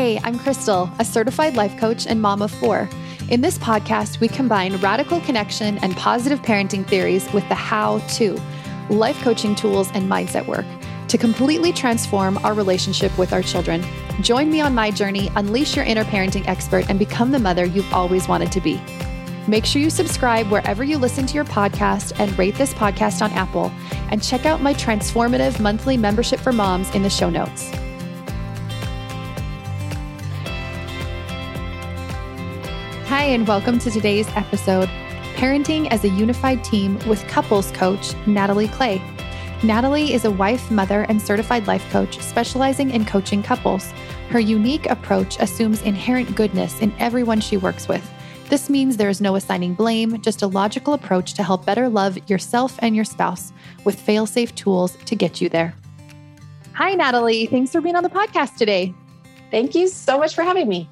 Hey, I'm Crystal, a certified life coach and mom of four. In this podcast, we combine radical connection and positive parenting theories with the how to, life coaching tools, and mindset work to completely transform our relationship with our children. Join me on my journey, unleash your inner parenting expert, and become the mother you've always wanted to be. Make sure you subscribe wherever you listen to your podcast and rate this podcast on Apple. And check out my transformative monthly membership for moms in the show notes. Hi, and welcome to today's episode Parenting as a Unified Team with couples coach Natalie Clay. Natalie is a wife, mother, and certified life coach specializing in coaching couples. Her unique approach assumes inherent goodness in everyone she works with. This means there is no assigning blame, just a logical approach to help better love yourself and your spouse with fail safe tools to get you there. Hi, Natalie. Thanks for being on the podcast today. Thank you so much for having me.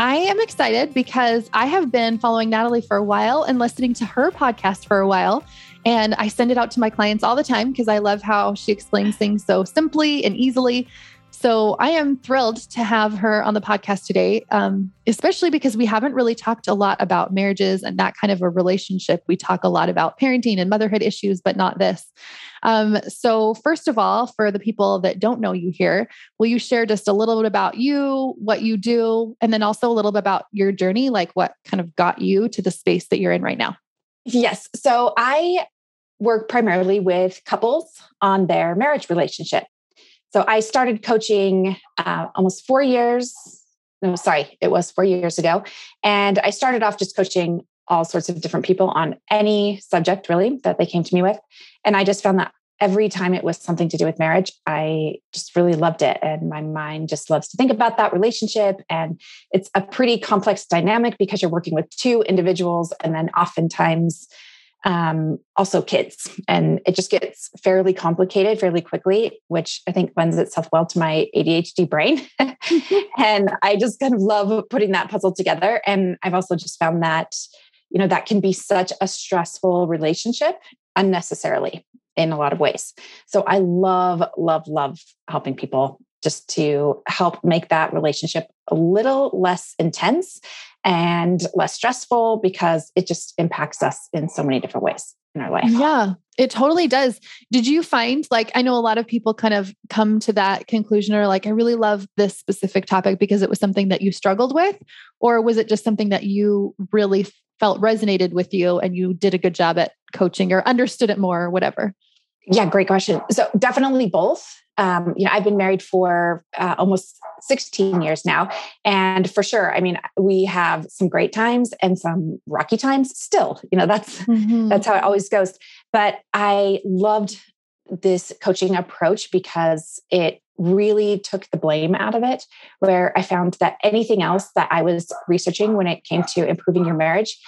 I am excited because I have been following Natalie for a while and listening to her podcast for a while. And I send it out to my clients all the time because I love how she explains things so simply and easily. So I am thrilled to have her on the podcast today, um, especially because we haven't really talked a lot about marriages and that kind of a relationship. We talk a lot about parenting and motherhood issues, but not this. Um, so, first of all, for the people that don't know you here, will you share just a little bit about you, what you do, and then also a little bit about your journey, like what kind of got you to the space that you're in right now? Yes. So, I work primarily with couples on their marriage relationship. So, I started coaching uh, almost four years. No, sorry, it was four years ago. And I started off just coaching all sorts of different people on any subject really that they came to me with. And I just found that every time it was something to do with marriage, I just really loved it. And my mind just loves to think about that relationship. And it's a pretty complex dynamic because you're working with two individuals and then oftentimes um, also kids. And it just gets fairly complicated fairly quickly, which I think lends itself well to my ADHD brain. and I just kind of love putting that puzzle together. And I've also just found that you know that can be such a stressful relationship unnecessarily in a lot of ways. So i love love love helping people just to help make that relationship a little less intense and less stressful because it just impacts us in so many different ways in our life. Yeah, it totally does. Did you find like I know a lot of people kind of come to that conclusion or like I really love this specific topic because it was something that you struggled with or was it just something that you really felt resonated with you and you did a good job at coaching or understood it more or whatever? Yeah, great question. So definitely both. Um, you know, I've been married for uh, almost 16 years now. And for sure, I mean, we have some great times and some rocky times still, you know, that's, mm-hmm. that's how it always goes. But I loved this coaching approach because it really took the blame out of it where i found that anything else that i was researching when it came to improving your marriage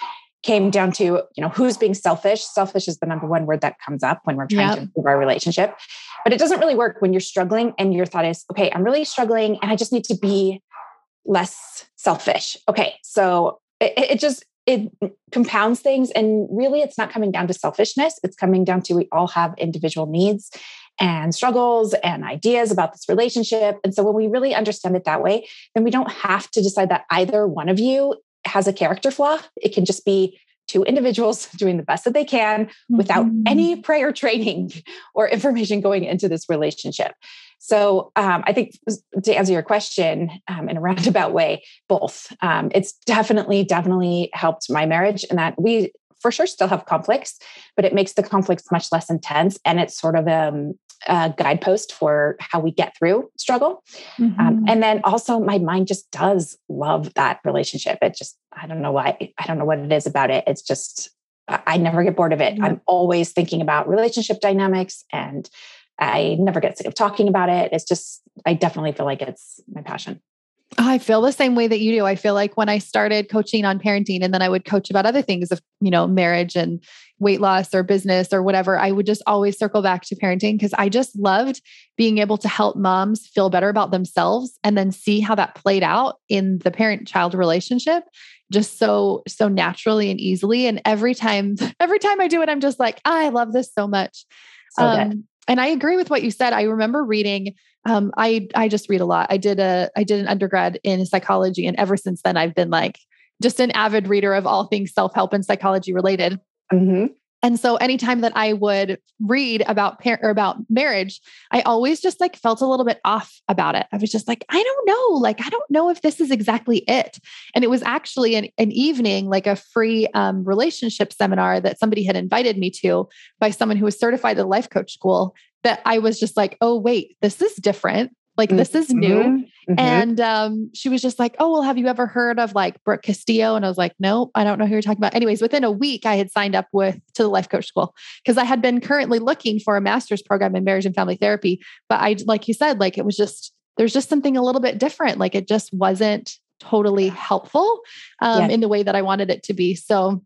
came down to you know who's being selfish. Selfish is the number one word that comes up when we're trying yep. to improve our relationship. But it doesn't really work when you're struggling and your thought is okay i'm really struggling and i just need to be less selfish. Okay so it, it just it compounds things and really it's not coming down to selfishness. It's coming down to we all have individual needs and struggles and ideas about this relationship. And so when we really understand it that way then we don't have to decide that either one of you has a character flaw it can just be two individuals doing the best that they can without mm-hmm. any prior training or information going into this relationship so um, I think to answer your question um, in a roundabout way, both. Um, it's definitely, definitely helped my marriage in that we for sure still have conflicts, but it makes the conflicts much less intense. And it's sort of um, a guidepost for how we get through struggle. Um, mm-hmm. and then also, my mind just does love that relationship. It just, I don't know why, I don't know what it is about it. It's just, I never get bored of it. I'm always thinking about relationship dynamics and I never get sick of talking about it. It's just, I definitely feel like it's my passion. I feel the same way that you do. I feel like when I started coaching on parenting and then I would coach about other things of, you know, marriage and weight loss or business or whatever, I would just always circle back to parenting because I just loved being able to help moms feel better about themselves and then see how that played out in the parent child relationship just so so naturally and easily and every time every time I do it I'm just like, I love this so much. So um, and I agree with what you said. I remember reading. Um, I I just read a lot. I did a I did an undergrad in psychology, and ever since then, I've been like just an avid reader of all things self help and psychology related. Mm-hmm. And so anytime that I would read about par- or about marriage, I always just like felt a little bit off about it. I was just like, I don't know, like I don't know if this is exactly it. And it was actually an, an evening, like a free um, relationship seminar that somebody had invited me to by someone who was certified at life coach school. That I was just like, oh wait, this is different. Like mm-hmm. this is new. Mm-hmm. And um, she was just like, Oh, well, have you ever heard of like Brooke Castillo? And I was like, Nope, I don't know who you're talking about. Anyways, within a week, I had signed up with to the life coach school because I had been currently looking for a master's program in marriage and family therapy. But I, like you said, like it was just there's just something a little bit different. Like it just wasn't totally helpful um, in the way that I wanted it to be. So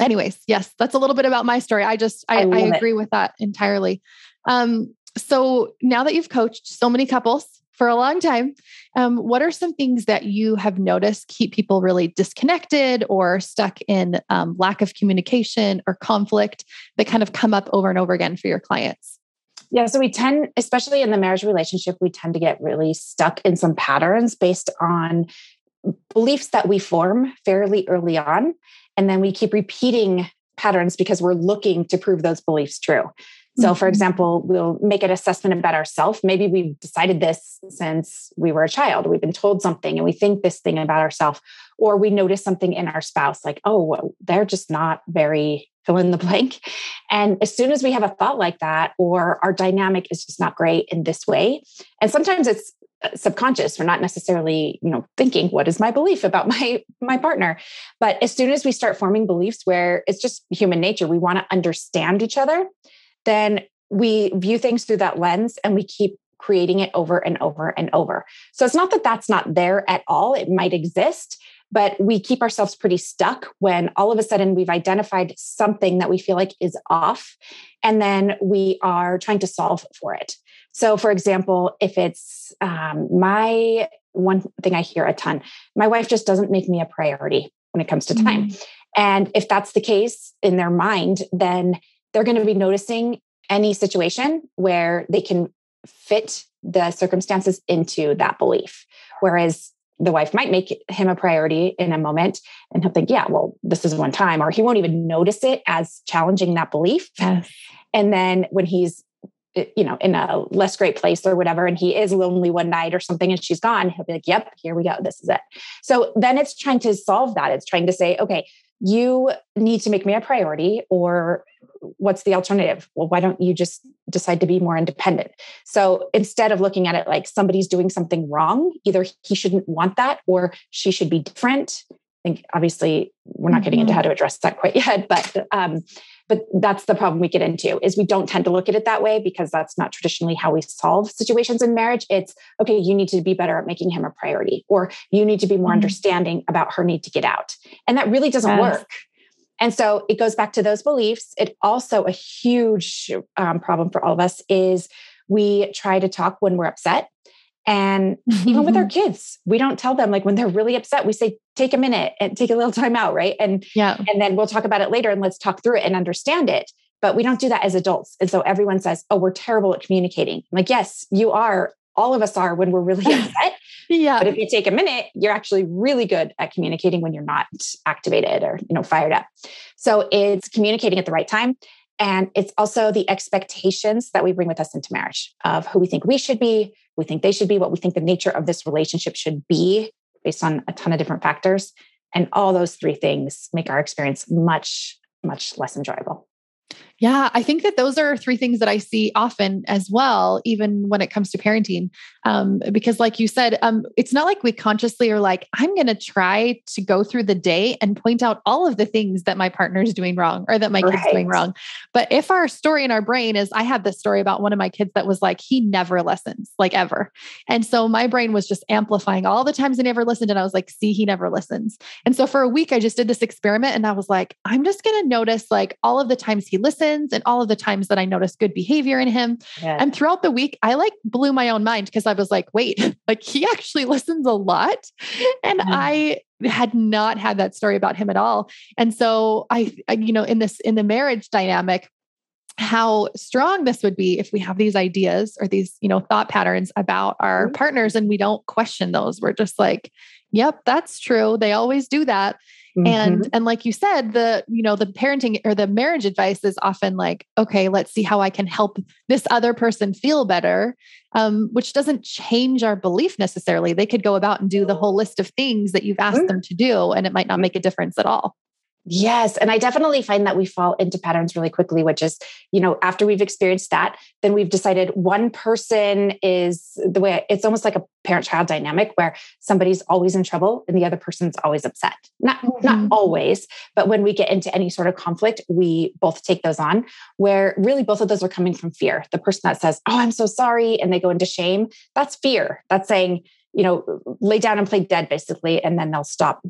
anyways, yes, that's a little bit about my story. I just I, I, I agree it. with that entirely. Um, so now that you've coached so many couples for a long time, um, what are some things that you have noticed keep people really disconnected or stuck in um, lack of communication or conflict that kind of come up over and over again for your clients? Yeah, so we tend, especially in the marriage relationship, we tend to get really stuck in some patterns based on beliefs that we form fairly early on. And then we keep repeating patterns because we're looking to prove those beliefs true. So, for mm-hmm. example, we'll make an assessment about ourselves. Maybe we've decided this since we were a child. We've been told something and we think this thing about ourselves, or we notice something in our spouse, like, oh, they're just not very fill in the blank. And as soon as we have a thought like that, or our dynamic is just not great in this way, and sometimes it's uh, subconscious we're not necessarily you know thinking what is my belief about my my partner but as soon as we start forming beliefs where it's just human nature we want to understand each other then we view things through that lens and we keep creating it over and over and over. So it's not that that's not there at all, it might exist, but we keep ourselves pretty stuck when all of a sudden we've identified something that we feel like is off, and then we are trying to solve for it. So, for example, if it's um, my one thing I hear a ton, my wife just doesn't make me a priority when it comes to time. Mm-hmm. And if that's the case in their mind, then they're going to be noticing any situation where they can fit the circumstances into that belief. Whereas the wife might make him a priority in a moment and he'll think, yeah, well, this is one time, or he won't even notice it as challenging that belief. Yes. And then when he's eh, you know in a less great place or whatever and he is lonely one night or something and she's gone he'll be like yep here we go this is it so then it's trying to solve that it's trying to say okay you need to make me a priority or what's the alternative well why don't you just decide to be more independent so instead of looking at it like somebody's doing something wrong either he shouldn't want that or she should be different i think obviously we're not getting into mm-hmm. how to address that quite yet but um, but that's the problem we get into is we don't tend to look at it that way because that's not traditionally how we solve situations in marriage it's okay you need to be better at making him a priority or you need to be more mm-hmm. understanding about her need to get out and that really doesn't yes. work and so it goes back to those beliefs it also a huge um, problem for all of us is we try to talk when we're upset and even with our kids, we don't tell them like when they're really upset, we say, take a minute and take a little time out, right? And yeah, and then we'll talk about it later and let's talk through it and understand it. But we don't do that as adults. And so everyone says, Oh, we're terrible at communicating. I'm like, yes, you are. All of us are when we're really upset. Yeah. But if you take a minute, you're actually really good at communicating when you're not activated or, you know, fired up. So it's communicating at the right time. And it's also the expectations that we bring with us into marriage of who we think we should be, we think they should be, what we think the nature of this relationship should be based on a ton of different factors. And all those three things make our experience much, much less enjoyable. Yeah, I think that those are three things that I see often as well, even when it comes to parenting. Um, because, like you said, um, it's not like we consciously are like, I'm going to try to go through the day and point out all of the things that my partner is doing wrong or that my right. kid's doing wrong. But if our story in our brain is, I have this story about one of my kids that was like, he never listens, like ever. And so my brain was just amplifying all the times he never listened. And I was like, see, he never listens. And so for a week, I just did this experiment and I was like, I'm just going to notice like all of the times he listens listens and all of the times that I noticed good behavior in him. Yes. And throughout the week, I like blew my own mind because I was like, wait, like he actually listens a lot. And mm. I had not had that story about him at all. And so I, I, you know, in this, in the marriage dynamic, how strong this would be if we have these ideas or these you know thought patterns about our mm-hmm. partners and we don't question those we're just like yep that's true they always do that mm-hmm. and and like you said the you know the parenting or the marriage advice is often like okay let's see how i can help this other person feel better um, which doesn't change our belief necessarily. They could go about and do the whole list of things that you've asked them to do and it might not make a difference at all Yes. And I definitely find that we fall into patterns really quickly, which is, you know, after we've experienced that, then we've decided one person is the way it's almost like a parent child dynamic where somebody's always in trouble and the other person's always upset. Not, mm-hmm. not always, but when we get into any sort of conflict, we both take those on where really both of those are coming from fear. The person that says, Oh, I'm so sorry, and they go into shame, that's fear. That's saying, you know, lay down and play dead, basically, and then they'll stop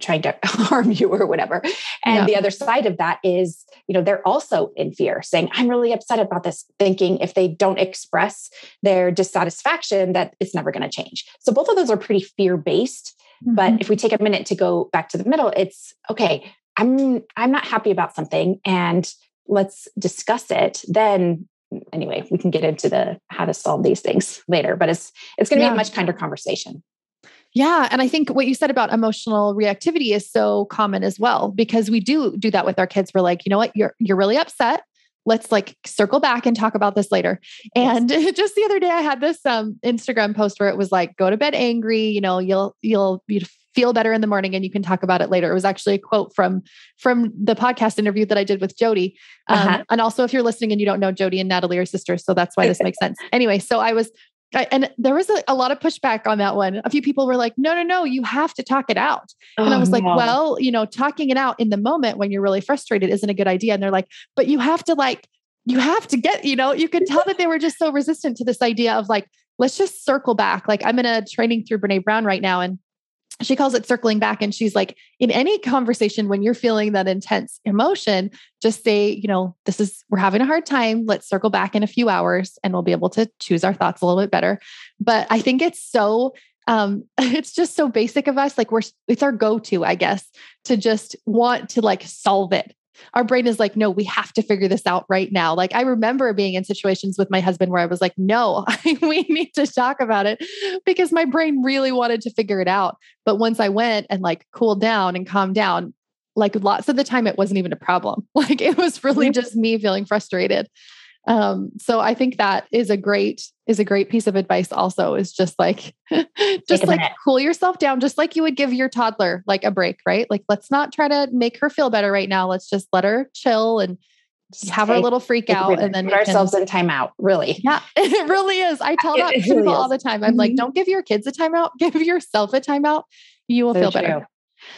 trying to harm you or whatever. And yeah. the other side of that is, you know, they're also in fear, saying, I'm really upset about this, thinking if they don't express their dissatisfaction, that it's never going to change. So both of those are pretty fear based. Mm-hmm. But if we take a minute to go back to the middle, it's okay, I'm I'm not happy about something and let's discuss it. Then anyway, we can get into the how to solve these things later, but it's it's going to yeah. be a much kinder conversation. Yeah. And I think what you said about emotional reactivity is so common as well, because we do do that with our kids. We're like, you know what, you're you're really upset. Let's like circle back and talk about this later. And yes. just the other day I had this um Instagram post where it was like, go to bed angry, you know, you'll you'll you feel better in the morning and you can talk about it later. It was actually a quote from from the podcast interview that I did with Jody. Um, uh-huh. And also, if you're listening and you don't know Jody and Natalie are sisters, so that's why this makes sense. Anyway, so I was I, and there was a, a, lot of pushback on that one. A few people were like, no, no, no, you have to talk it out. Oh, and I oh, was like, no. well, you know, talking it out in the moment when you're really frustrated isn't a good idea. And they're like, but you have to like, you have to get, you know, you can tell that they were just so resistant to this idea of like, let's just circle back. Like I'm in a training through Brene Brown right now. And she calls it circling back and she's like in any conversation when you're feeling that intense emotion just say you know this is we're having a hard time. Let's circle back in a few hours and we'll be able to choose our thoughts a little bit better. But i think it's so um it's just so basic of us. Like we're it's our go-to i guess to just want to like solve it our brain is like, no, we have to figure this out right now. Like I remember being in situations with my husband where I was like, no, we need to talk about it because my brain really wanted to figure it out. But once I went and like cooled down and calmed down, like lots of the time it wasn't even a problem. Like it was really just me feeling frustrated um so i think that is a great is a great piece of advice also is just like just like minute. cool yourself down just like you would give your toddler like a break right? Like let's not try to make her feel better right now. Let's just let her chill and just have take, her little freak out and then put ourselves can, in timeout really. Yeah it really is. I tell that to people really all the time. I'm mm-hmm. like don't give your kids a timeout. Give yourself a timeout. You will so feel true. better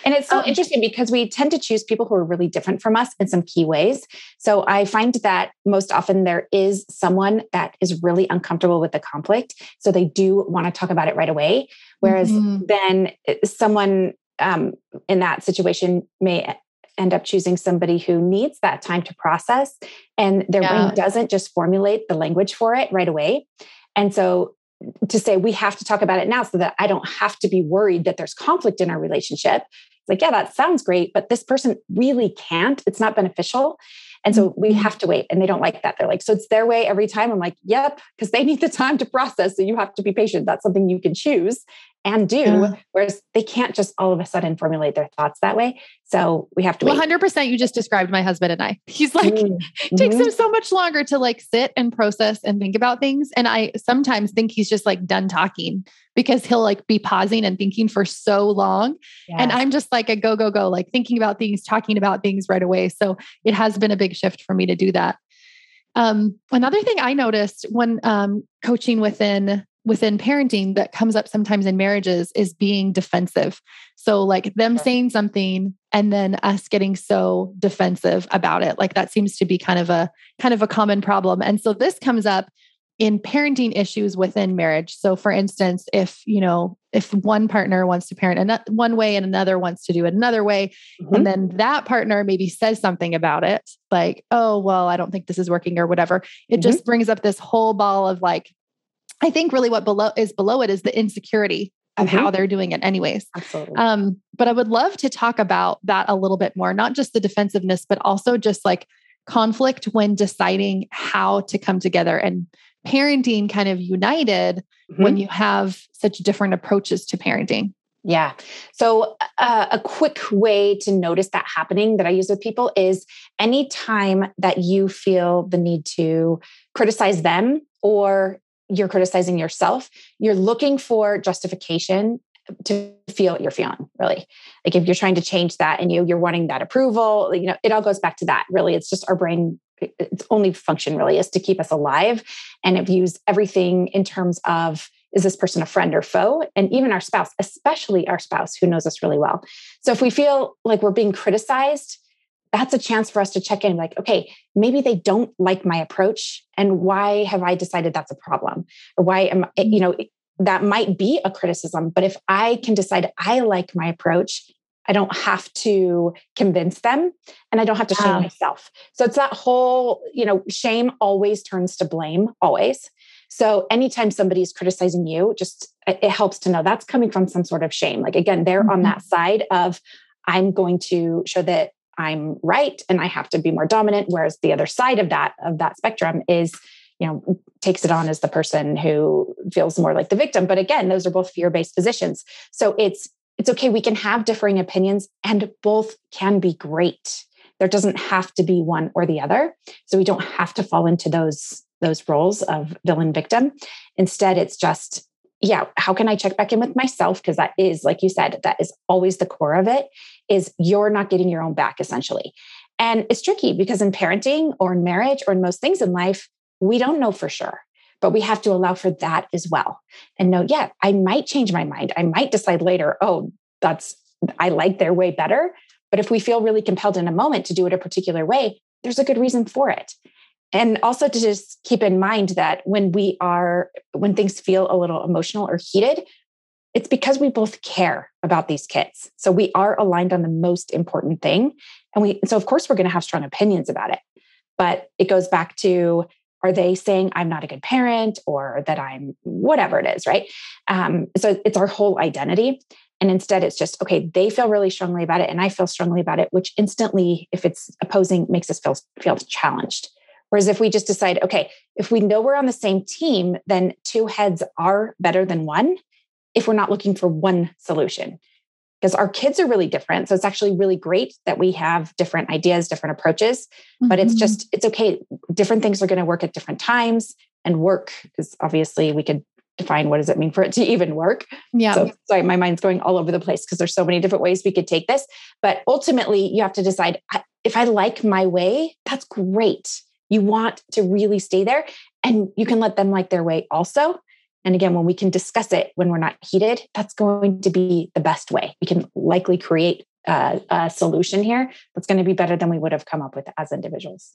and it's so um, interesting because we tend to choose people who are really different from us in some key ways. So I find that most often there is someone that is really uncomfortable with the conflict. So they do want to talk about it right away. Whereas mm-hmm. then eh, someone um, in that situation may end up choosing somebody who needs that time to process and their yeah. brain doesn't just formulate the language for it right away. And so to say we have to talk about it now so that I don't have to be worried that there's conflict in our relationship. It's like, yeah, that sounds great, but this person really can't. It's not beneficial. And so we mm-hmm. have to wait. And they don't like that. They're like, so it's their way every time. I'm like, yep, because they need the time to process. So you have to be patient. That's something you can choose and do. Yeah. Whereas they can't just all of a sudden formulate their thoughts that way. So we have to well, 100% you just described my husband and I. He's like, mm-hmm. takes him so much longer to like sit and process and think about things. And I sometimes think he's just like done talking because he'll like be pausing and thinking for so long. Yes. And I'm just like a go, go, go, like thinking about things, talking about things right away. So it has been a big shift for me to do that. Um, another thing I noticed when um, coaching within within parenting that comes up sometimes in marriages is being defensive. So, like them saying something and then us getting so defensive about it. Like that seems to be kind of a kind of a common problem. And so this comes up in parenting issues within marriage. So for instance, if, you know, if one partner wants to parent one way and another wants to do it another way, mm-hmm. and then that partner maybe says something about it, like, oh, well, I don't think this is working or whatever, it mm-hmm. just brings up this whole ball of like I think really what below is below it is the insecurity of mm-hmm. how they're doing it anyways. Absolutely. Um, but I would love to talk about that a little bit more, not just the defensiveness, but also just like conflict when deciding how to come together and parenting kind of united mm-hmm. when you have such different approaches to parenting? Yeah. So, uh, a quick way to notice that happening that I use with people is anytime that you feel the need to criticize them or you're criticizing yourself, you're looking for justification to feel you're feeling really. Like if you're trying to change that and you you're wanting that approval you know it all goes back to that really. It's just our brain its only function really is to keep us alive and it views everything in terms of is this person a friend or foe? And even our spouse especially our spouse who knows us really well. So if we feel like we're being criticized that's a chance for us to check in like okay maybe they don't like my approach and why have i decided that's a problem or why am I, you know that might be a criticism but if i can decide i like my approach I don't have to convince them and I don't have to shame myself. So it's that whole, you know, shame always turns to blame, always. So anytime somebody is criticizing you, just it helps to know that's coming from some sort of shame. Like again, they're mm-hmm. on that side of I'm going to show that I'm right and I have to be more dominant. Whereas the other side of that, of that spectrum is, you know, takes it on as the person who feels more like the victim. But again, those are both fear-based positions. So it's it's okay. We can have differing opinions and both can be great. There doesn't have to be one or the other. So we don't have to fall into those those roles of villain victim. Instead, it's just, yeah, how can I check back in with myself? Because that is, like you said, that is always the core of it, is you're not getting your own back, essentially. And it's tricky because in parenting or in marriage or in most things in life, we don't know for sure but we have to allow for that as well and know yeah i might change my mind i might decide later oh that's i like their way better but if we feel really compelled in a moment to do it a particular way there's a good reason for it and also to just keep in mind that when we are when things feel a little emotional or heated it's because we both care about these kids so we are aligned on the most important thing and we so of course we're going to have strong opinions about it but it goes back to are they saying I'm not a good parent or that I'm whatever it is, right? Um, so it's our whole identity. And instead, it's just, okay, they feel really strongly about it and I feel strongly about it, which instantly, if it's opposing, makes us feel, feel challenged. Whereas if we just decide, okay, if we know we're on the same team, then two heads are better than one if we're not looking for one solution because our kids are really different. So it's actually really great that we have different ideas, different approaches, mm-hmm. but it's mm-hmm. just, it's okay. Different things are going to work at different times. And work is obviously, we could define what does it mean for it to even work. Yeah. So sorry, my mind's going all over the place because there's so many different ways we could take this. But ultimately, you have to decide if I like my way, that's great. You want to really stay there and you can let them like their way also. And again, when we can discuss it when we're not heated, that's going to be the best way. We can likely create a, a solution here that's going to be better than we would have come up with as individuals.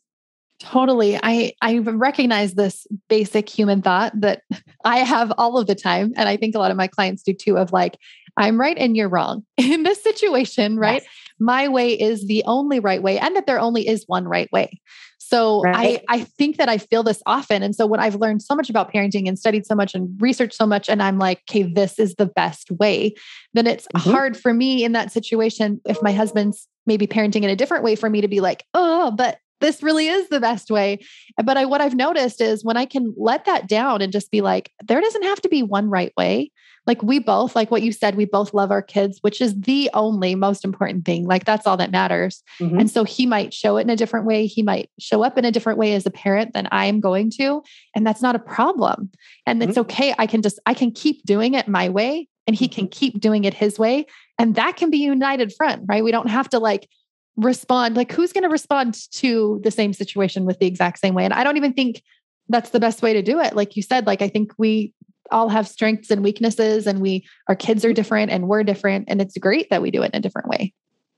Totally. I I recognize this basic human thought that I have all of the time and I think a lot of my clients do too of like I'm right and you're wrong. In this situation, right? Yes. My way is the only right way and that there only is one right way. So right. I, I think that I feel this often. And so when I've learned so much about parenting and studied so much and researched so much, and I'm like, okay, this is the best way, then it's mm-hmm. hard for me in that situation if my husband's maybe parenting in a different way for me to be like, oh, but this really is the best way. But I, what I've noticed is when I can let that down and just be like, there doesn't have to be one right way like we both like what you said we both love our kids which is the only most important thing like that's all that matters mm-hmm. and so he might show it in a different way he might show up in a different way as a parent than i am going to and that's not a problem and mm-hmm. it's okay i can just i can keep doing it my way and he can mm-hmm. keep doing it his way and that can be united front right we don't have to like respond like who's going to respond to the same situation with the exact same way? And i don't even think that's the best way to do it. Like you said like i think we all have strengths and weaknesses and we our kids are different and we're different and it's great that we do it in a different way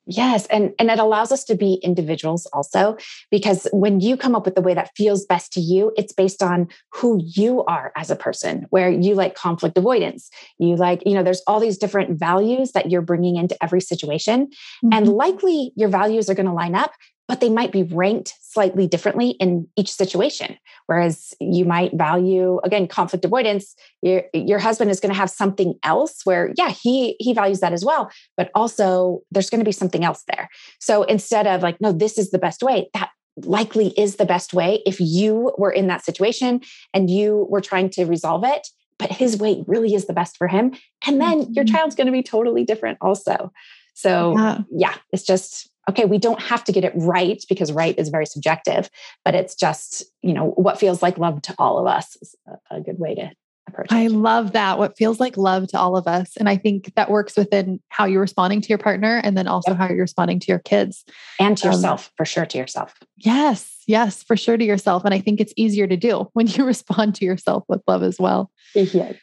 Yes. And, and it allows us to be individuals also, because when you come up with the way that feels best to you, it's based on who you are as a person, where you like conflict avoidance. You like, you know, there's all these different values that you're bringing into every situation. Mm-hmm. And likely your values are going to line up, but they might be ranked slightly differently in each situation. Whereas you might value, again, conflict avoidance, your, your husband is going to have something else where, yeah, he he values that as well, but also there's going to be something else there. So instead of like, no, this is the best way, that likely is the best way if you were in that situation and you were trying to resolve it but his way really is the best for him and then mm-hmm. your child's going to be totally different also so yeah. yeah it's just okay we don't have to get it right because right is very subjective but it's just you know what feels like love to all of us is a, good way to approach it. I love that. What feels like love to all of us. And I think that works within how you're responding to your partner and then also yep. how you're responding to your kids. And to um, yourself, for sure, to yourself. Yes, yes, for sure to yourself. And I think it's easier to do when you respond to yourself with love as well. Yeah.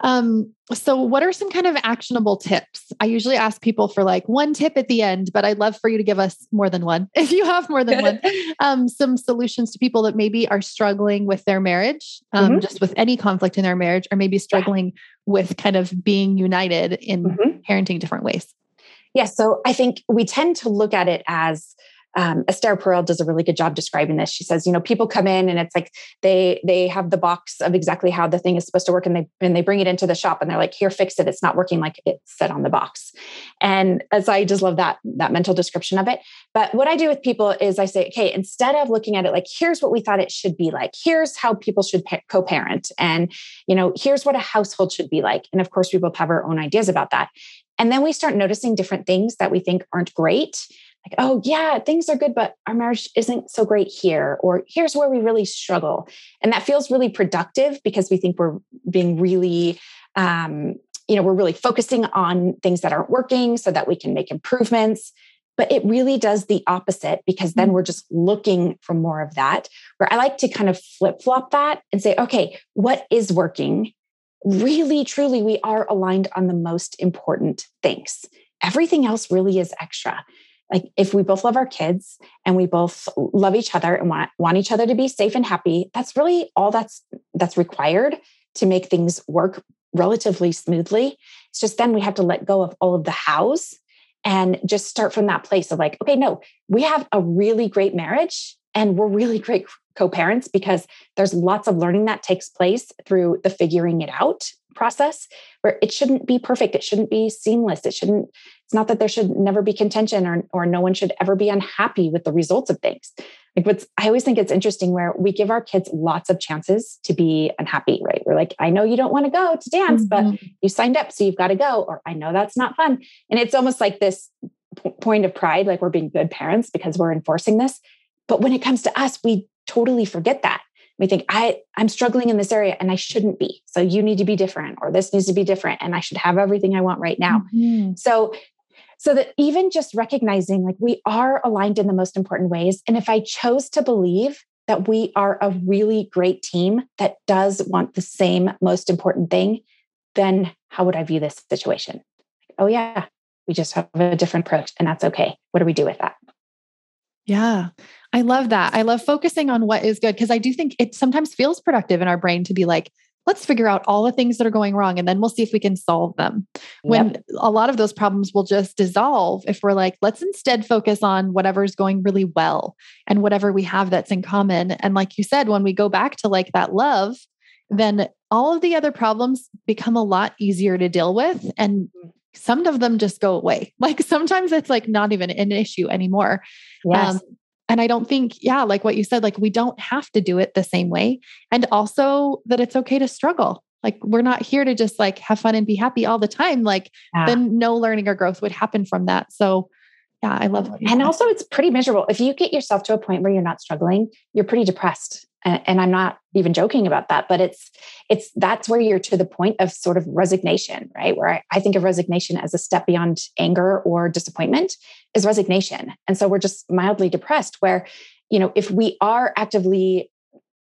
Um, so what are some kind of actionable tips? I usually ask people for like one tip at the end, but I'd love for you to give us more than one. If you have more than one, um, some solutions to people that maybe are struggling with their marriage, um, mm-hmm. just with any conflict in their marriage, or maybe struggling with kind of being united in mm-hmm. parenting different ways. Yes. Yeah, so I think we tend to look at it as um, Esther Perel does a really good job describing this. She says, you know, people come in and it's like they they have the box of exactly how the thing is supposed to work, and they and they bring it into the shop and they're like, here, fix it. It's not working like it's said on the box. And as I just love that that mental description of it. But what I do with people is I say, okay, instead of looking at it like, here's what we thought it should be like, here's how people should pa- co-parent, and you know, here's what a household should be like. And of course, we both have our own ideas about that. And then we start noticing different things that we think aren't great like, oh, yeah, things are good, but our marriage isn't so great here, or here's where we really struggle. And that feels really productive because we think we're being really, um, you know, we're really focusing on things that aren't working so that we can make improvements. But it really does the opposite because then mm. we're just looking for more of that. Where I like to kind of flip flop that and say, okay, what is working? Really, truly, we are aligned on the most important things. Everything else really is extra like if we both love our kids and we both love each other and want, want each other to be safe and happy that's really all that's that's required to make things work relatively smoothly. It's just then we have to let go of all of the hows and just start from that place of like okay no we have a really great marriage and we're really great co-parents because there's lots of learning that takes place through the figuring it out process where it shouldn't be perfect. It shouldn't be seamless. It shouldn't it's not that there should never be contention or, or no one should ever be unhappy with the results of things like what's i always think it's interesting where we give our kids lots of chances to be unhappy right we're like i know you don't want to go to dance mm-hmm. but you signed up so you've got to go or i know that's not fun and it's almost like this p- point of pride like we're being good parents because we're enforcing this but when it comes to us, we totally forget that. We think I I'm struggling in this area and I shouldn't be. So you need to be different or this needs to be different and I should have everything I want right now. Mm-hmm. So so that even just recognizing like we are aligned in the most important ways and if I chose to believe that we are a really great team that does want the same most important thing, then how would I view this situation? oh yeah, we just have a different approach and that's okay. What do we do with that? Yeah. I love that. I love focusing on what is good because I do think it sometimes feels productive in our brain to be like, let's figure out all the things that are going wrong and then we'll see if we can solve them. When yep. a lot of those problems will just dissolve if we're like, let's instead focus on whatever's going really well and whatever we have that's in common. And like you said, when we go back to like that love, then all of the other problems become a lot easier to deal with. And mm. some of them just go away. Like sometimes it's like not even an issue anymore. Yes. Um, and I don't think, yeah, like what you said, like we don't have to do it the same way. And also that it's okay to struggle. Like we're not here to just like have fun and be happy all the time. Like yeah. then no learning or growth would happen from that. So yeah, I love it. And also it's pretty miserable. If you get yourself to a point where you're not struggling, you're pretty depressed and i'm not even joking about that but it's it's that's where you're to the point of sort of resignation right? Where I, I, think of resignation as a step beyond anger or disappointment is resignation. And so we're just mildly depressed where you know if we are actively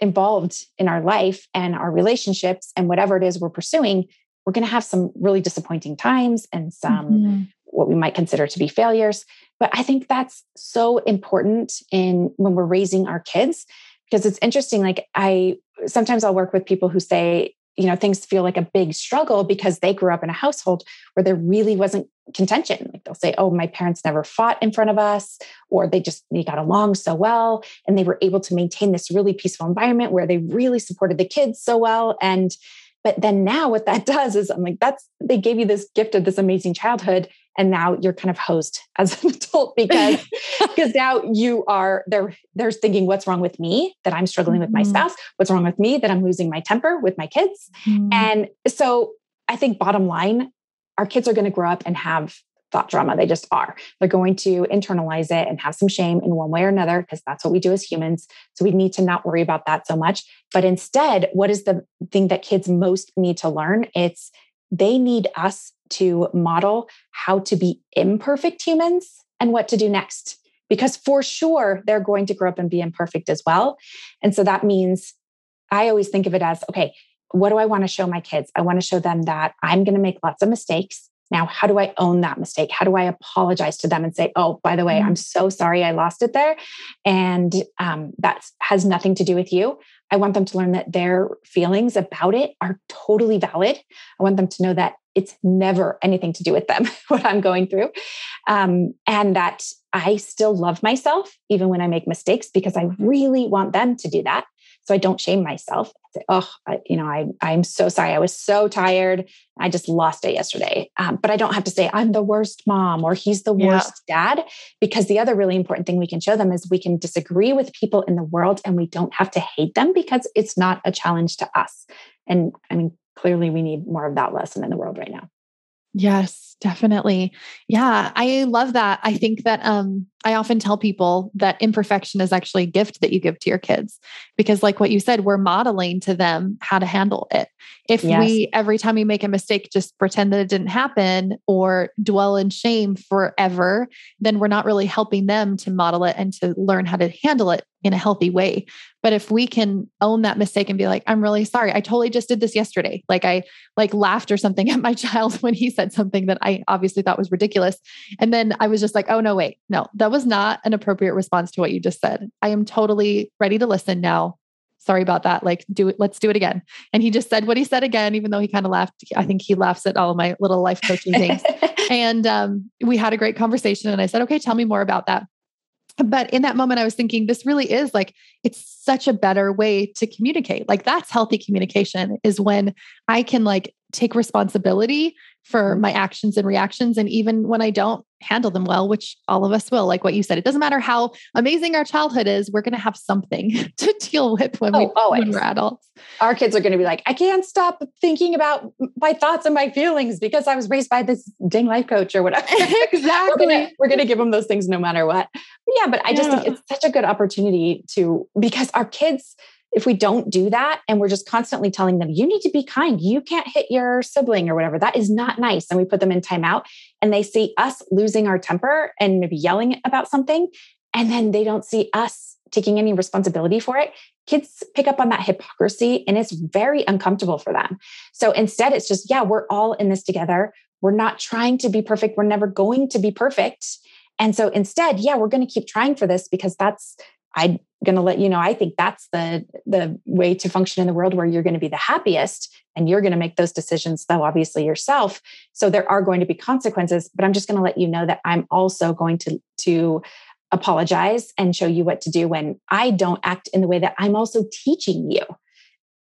involved in our life and our relationships and whatever it is we're pursuing we're going to have some really disappointing times and some mm-hmm. what we might consider to be failures. But i think that's so important in when we're raising our kids because it's interesting like i sometimes i'll work with people who say you know things feel like a big struggle because they grew up in a household where there really wasn't contention. Like they'll say oh my parents never fought in front of us or they just they got along so well and they were able to maintain this really peaceful environment where they really supported the kids so well and but then now what that does is i'm like that's they gave you this gift of this amazing childhood and now you're kind of hosed as an adult because because now you are there they're thinking what's wrong with me that i'm struggling with my mm-hmm. spouse what's wrong with me that i'm losing my temper with my kids mm. and so i think bottom line our kids are going to grow up and have thought drama. They just are. They're going to internalize it and have some shame in one way or another because that's what we do as humans. So we need to not worry about that so much. But instead, what is the thing that kids most need to learn? It's they need us to model how to be imperfect humans and what to do next. Because for sure, they're going to grow up and be imperfect as well. And so that means I always think of it as okay, what do I want to show my kids? I want to show them that I'm going to make lots of mistakes. Now, how do I own that mistake? How do I apologize to them and say, oh, by the way, I'm mm-hmm. so sorry I lost it there. And um, that has nothing to do with you. I want them to learn that their feelings about it are totally valid. I want them to know that it's never anything to do with them, what I'm going through. Um, and that I still love myself, even when I make mistakes, because I really want them to do that. So I don't shame myself. I say, oh, I, you know, I, I'm so sorry. I was so tired. I just lost it yesterday. Um, but I don't have to say I'm the worst mom or he's the worst yeah. dad, because the other really important thing we can show them is we can disagree with people in the world and we don't have to hate them because it's not a challenge to us. And I mean, clearly we need more of that lesson in the world right now. Yes, definitely. Yeah, I love that. I think that um I often tell people that imperfection is actually a gift that you give to your kids because like what you said, we're modeling to them how to handle it. If yes. we every time we make a mistake just pretend that it didn't happen or dwell in shame forever, then we're not really helping them to model it and to learn how to handle it in a healthy way. But if we can own that mistake and be like, I'm really sorry. I totally just did this yesterday. Like I like laughed or something at my child when he said something that I obviously thought was ridiculous. And then I was just like, oh no, wait, no, that was not an appropriate response to what you just said. I am totally ready to listen now. Sorry about that. Like, do it, let's do it again. And he just said what he said again, even though he kind of laughed. I think he laughs at all of my little life coaching things. and um, we had a great conversation. And I said, okay, tell me more about that but in that moment i was thinking this really is like it's such a better way to communicate like that's healthy communication is when i can like take responsibility for mm-hmm. my actions and reactions and even when i don't handle them well which all of us will like what you said. It doesn't matter how amazing our childhood is we're going to have something to deal with when, oh, we, when we're adults. Our kids are going to be like i can't stop thinking about my thoughts and my feelings because i was raised by this dang life coach or whatever. Exactly. we're going to give them those things no matter what. But yeah but i just yeah. think it's such a good opportunity to because our kids if we don't do that and we're just constantly telling them, you need to be kind, you can't hit your sibling or whatever, that is not nice. And we put them in timeout and they see us losing our temper and maybe yelling about something. And then they don't see us taking any responsibility for it. Kids pick up on that hypocrisy and it's very uncomfortable for them. So instead, it's just, yeah, we're all in this together. We're not trying to be perfect. We're never going to be perfect. And so instead, yeah, we're going to keep trying for this because that's I'm going to let you know I think that's the the way to function in the world where you're going to be the happiest and you're going to make those decisions though obviously yourself. So there are going to be consequences, but I'm just going to let you know that I'm also going to to apologize and show you what to do when I don't act in the way that I'm also teaching you.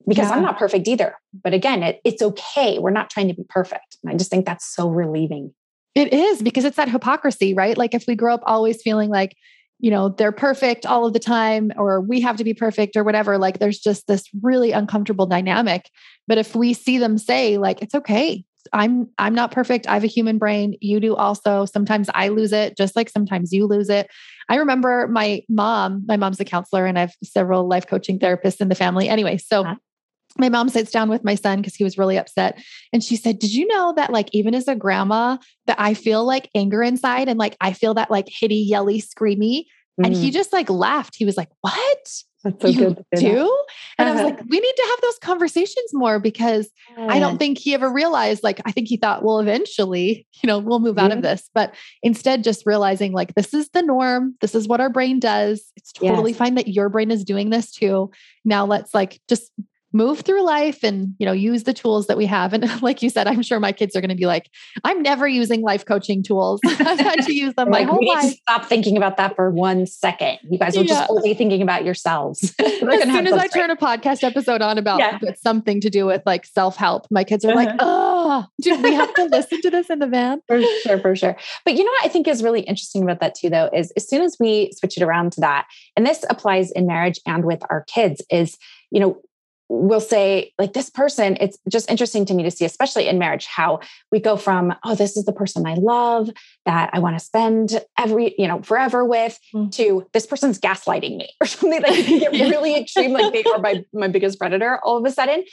Because yeah. I'm not perfect either. But again, it, it's okay. We're not trying to be perfect. And I just think that's so relieving. It is because it's that hypocrisy, right? Like if we grow up always feeling like, you know, they're perfect all of the time, or we have to be perfect, or whatever. Like there's just this really uncomfortable dynamic. But if we see them say, like, it's okay, I'm I'm not perfect. I have a human brain. You do also. Sometimes I lose it, just like sometimes you lose it. I remember my mom, my mom's a counselor, and I have several life coaching therapists in the family. Anyway, so uh-huh my mom sits down with my son because he was really upset and she said did you know that like even as a grandma that i feel like anger inside and like i feel that like hitty yelly screamy mm. and he mm. just like laughed he was like what that's so you good do and uh-huh. i was uh-huh. like we need to have those conversations more because i don't think he ever realized like i think he thought well eventually you know we'll move out of this but instead just realizing like this is the norm this is what our brain does it's totally yes. fine that your brain is doing this too now let's like just move through life and you know use the tools that we have. And like you said i'm sure my kids are going to be like i'm never using life coaching tools. I've had to use them my like, whole we life to stop thinking about that for one second. You guys are yeah. just only thinking about yourselves. As soon as i turn a podcast episode on about yeah. something to do with like self-help my kids are uh-huh. like oh do we have to listen to this in the van? For sure for sure. But you know what i think is really interesting about that too though is as soon as we switch it around to that and this applies in marriage and with our kids is you know will say like this person it's just interesting to me to see especially in marriage how we go from oh this is the person i love that i want to spend every you know forever with mm. to this person's gaslighting me or something like can get really extreme like they are my, my biggest predator all of a sudden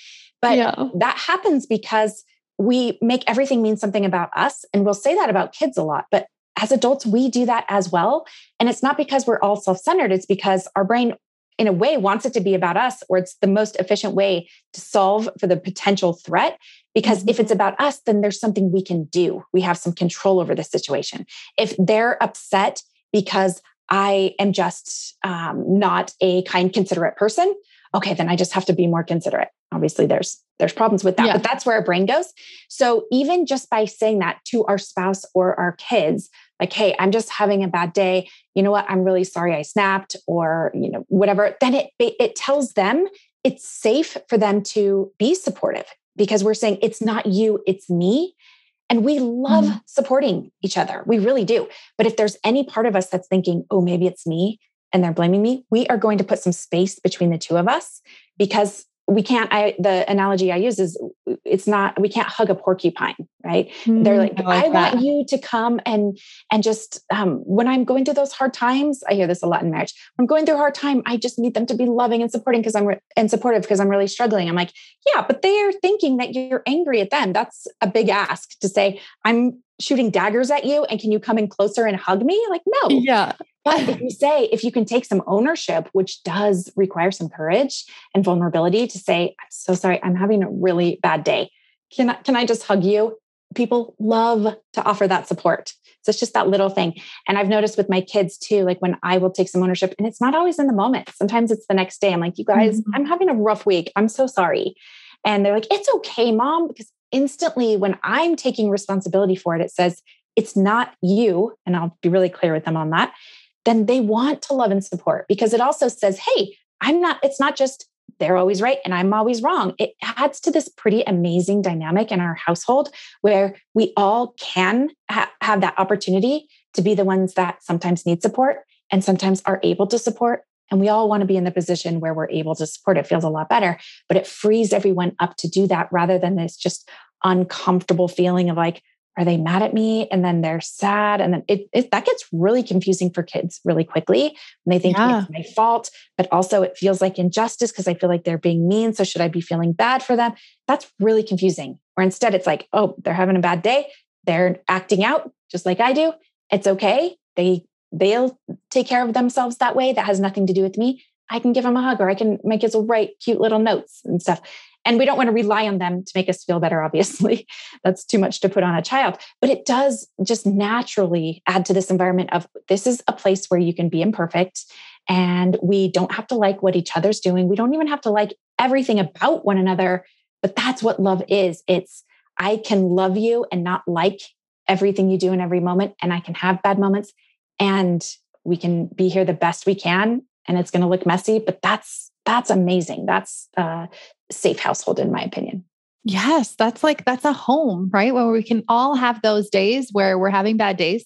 but yeah. that happens because we make everything mean something about us and we'll say that about kids a lot but as adults we do that as well and it's not because we're all self-centered it's because our brain in a way wants it to be about us or it's the most efficient way to solve for the potential threat. Because mm-hmm. if it's about us then there's something we can do. We have some control over the situation. If they're upset because i am just um, not a kind considerate person okay then i just have to be more considerate. Obviously there's there's problems with that yeah. but that's where our brain goes. So even just by saying that to our spouse or our kids like hey i'm just having a bad day. You know what? I'm really sorry i snapped or you know whatever then it it tells them it's safe for them to be supportive because we're saying it's not you it's me. And we love mm-hmm. supporting each other. We really do. But if there's any part of us that's thinking oh maybe it's me and they're blaming me we are going to put some space between the two of us because we can't i the analogy i use is it's not we can't hug a porcupine right? Mm, they're like i, like I want you to come and and just um, when i'm going through those hard times i hear this a lot in marriage when i'm going through a hard time i just need them to be loving and supporting because i'm re- and supportive because i'm really struggling. I'm like yeah but they are thinking that you're angry at them. That's a big ask to say i'm shooting daggers at you and can you come in closer and hug me like no. Yeah but if you say, if you can take some ownership, which does require some courage and vulnerability to say, I'm so sorry, I'm having a really bad day. Can I, can I just hug you? People love to offer that support. So it's just that little thing. And I've noticed with my kids too, like when I will take some ownership, and it's not always in the moment. Sometimes it's the next day. I'm like, you guys, mm-hmm. I'm having a rough week. I'm so sorry. And they're like, it's okay, mom. Because instantly, when I'm taking responsibility for it, it says, it's not you. And I'll be really clear with them on that then they want to love and support because it also says, hey, I'm not, it's not just they're always right and I'm always wrong. It adds to this pretty amazing dynamic in our household where we all can ha- have that opportunity to be the ones that sometimes need support and sometimes are able to support. And we all want to be in the position where we're able to support. It feels a lot better, but it frees everyone up to do that rather than this just uncomfortable feeling of like, are they mad at me? And then they're sad. And then it, it that gets really confusing for kids really quickly. And they think yeah. it's my fault but also it feels like injustice because i feel like they're being mean. So should i be feeling bad for them? That's really confusing. Or instead it's like oh they're having a bad day. They're acting out just like i do. It's okay. They they'll take care of themselves that way. That has nothing to do with me i can give them a hug or i can my kids will write cute little notes and stuff and we don't want to rely on them to make us feel better, obviously. That's too much to put on a child. But it does just naturally add to this environment of this is a place where you can be imperfect and we don't have to like what each other's doing. We don't even have to like everything about one another. But that's what love is it's, I can love you and not like everything you do in every moment. And I can have bad moments and we can be here the best we can. And it's going to look messy, but that's that's amazing. That's a safe household, in my opinion. Yes, that's like that's a home, right? Where we can all have those days where we're having bad days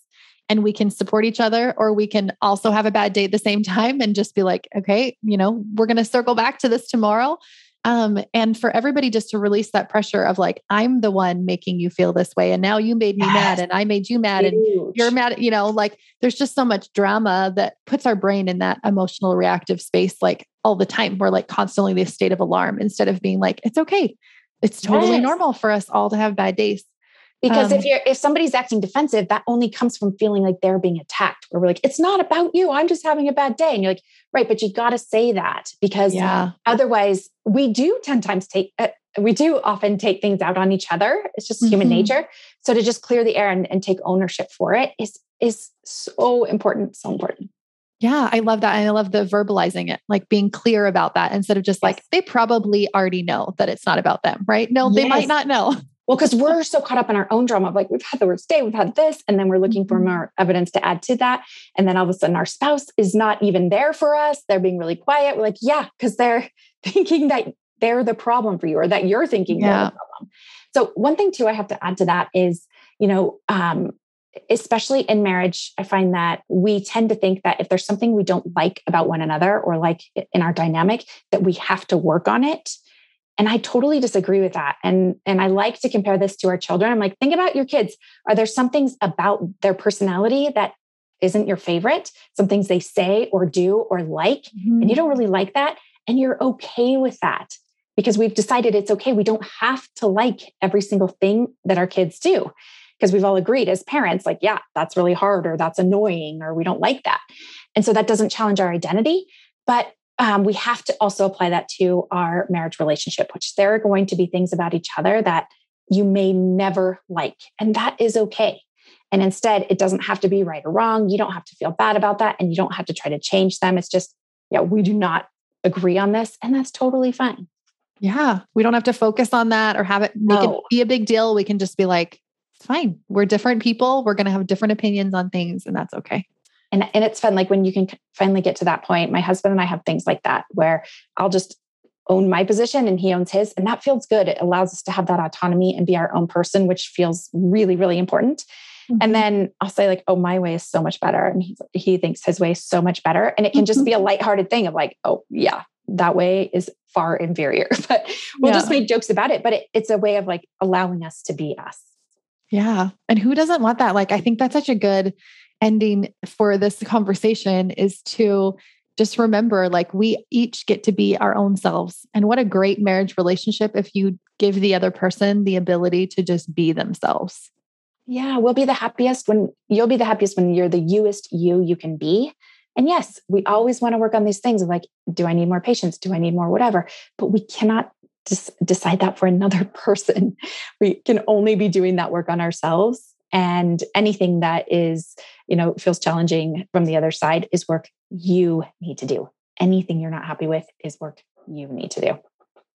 and we can support each other, or we can also have a bad day at the same time and just be like, okay, you know, we're going to circle back to this tomorrow. Um, and for everybody just to release that pressure of like, I'm the one making you feel this way. And now you made me yes. mad and I made you mad Huge. and you're mad, you know, like there's just so much drama that puts our brain in that emotional reactive space like all the time. We're like constantly the state of alarm instead of being like, it's okay. It's totally yes. normal for us all to have bad days. Because um, if you're if somebody's acting defensive, that only comes from feeling like they're being attacked. Where we're like, it's not about you. I'm just having a bad day. And you're like, right, but you got to say that because yeah. otherwise, we do ten times take. Uh, we do often take things out on each other. It's just mm-hmm. human nature. So to just clear the air and, and take ownership for it is is so important. So important. Yeah, I love that. And I love the verbalizing it, like being clear about that instead of just yes. like, they probably already know that it's not about them, right? No, yes. they might not know. Well, because we're so caught up in our own drama of like, we've had the worst day, we've had this, and then we're looking for mm-hmm. more evidence to add to that. And then all of a sudden, our spouse is not even there for us. They're being really quiet. We're like, yeah, because they're thinking that they're the problem for you or that you're thinking yeah. they're the problem. So, one thing too, I have to add to that is, you know, um, especially in marriage, I find that we tend to think that if there's something we don't like about one another or like in our dynamic, that we have to work on it. And I totally disagree with that. And, and I like to compare this to our children. I'm like, think about your kids. Are there some things about their personality that isn't your favorite? Some things they say or do or like, mm-hmm. and you mm-hmm. don't really like that. And you're okay with that because we've decided it's okay. We don't have to like every single thing that our kids do because we've all agreed as parents, like, yeah, that's really hard or that's annoying or we don't like that. And so that doesn't challenge our identity. But um, we have to also apply that to our marriage relationship, which there are going to be things about each other that you may never like. And that is okay. And instead, it doesn't have to be right or wrong. You don't have to feel bad about that. And you don't have to try to change them. It's just, yeah, we do not agree on this. And that's totally fine. Yeah. We don't have to focus on that or have it make no. it be a big deal. We can just be like, it's fine. We're different people. We're going to have different opinions on things, and that's okay. And, and it's fun. Like when you can finally get to that point, my husband and I have things like that where I'll just own my position and he owns his. And that feels good. It allows us to have that autonomy and be our own person, which feels really, really important. Mm-hmm. And then I'll say, like, oh, my way is so much better. And he, he thinks his way is so much better. And it can just be a lighthearted thing of like, oh, yeah, that way is far inferior. But we'll yeah. just make jokes about it. But it, it's a way of like allowing us to be us. Yeah. And who doesn't want that? Like, I think that's such a good ending for this conversation is to just remember like we each get to be our own selves. And what a great marriage relationship if you give the other person the ability to just be themselves. Yeah, we'll be the happiest when you'll be the happiest when you're the youest you you can be. And yes, we always want to work on these things of like, do I need more patience? Do I need more whatever? But we cannot just decide that for another person. We can only be doing that work on ourselves. And anything that is, you know, feels challenging from the other side is work you need to do. Anything you're not happy with is work you need to do.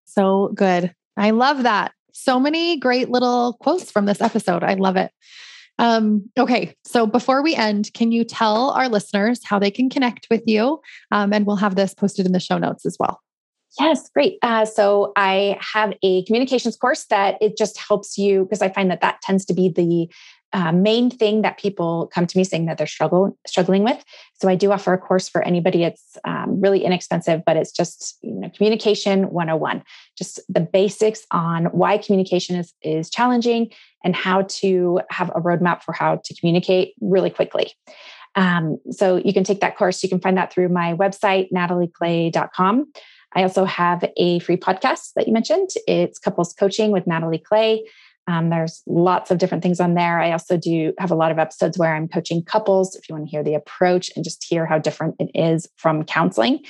So good. I love that. So many great little quotes from this episode. I love it. Um, okay, so before we end, can you tell our listeners how they can connect with you? Um, and we'll have this posted in the show notes as well. Yes, great. Uh, so I have a communications course that it just helps you because I find that that tends to be the uh, main thing that people come to me saying that they're struggle, struggling with. So I do offer a course for anybody. It's um, really inexpensive, but it's just you know communication 101, just the basics on why communication is is challenging and how to have a roadmap for how to communicate really quickly. Um, so you can take that course. You can find that through my website, natalieclay.com. I also have a free podcast that you mentioned. It's couples coaching with Natalie Clay. Um, there's lots of different things on there. I also do have a lot of episodes where I'm coaching couples if you want to hear the approach and just hear how different it is from counseling.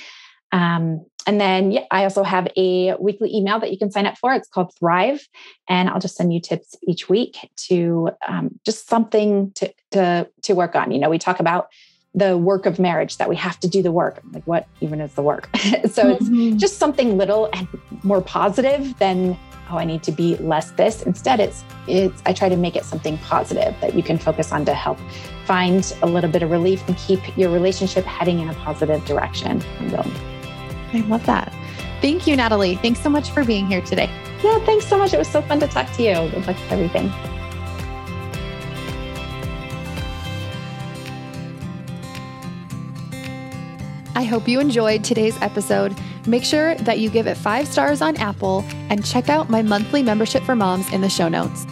Um, and then yeah, I also have a weekly email that you can sign up for. It's called Thrive. And I'll just send you tips each week to um, just something to, to, to work on. You know, we talk about the work of marriage that we have to do the work. Like, what even is the work? so mm-hmm. it's just something little and more positive than oh, I need to be less this. Instead, it's it's I try to make it something positive that you can focus on to help find a little bit of relief and keep your relationship heading in a positive direction. I love that. Thank you, Natalie. Thanks so much for being here today. Yeah, thanks so much. It was so fun to talk to you. Good luck with everything. I hope you enjoyed today's episode. Make sure that you give it five stars on Apple and check out my monthly membership for moms in the show notes.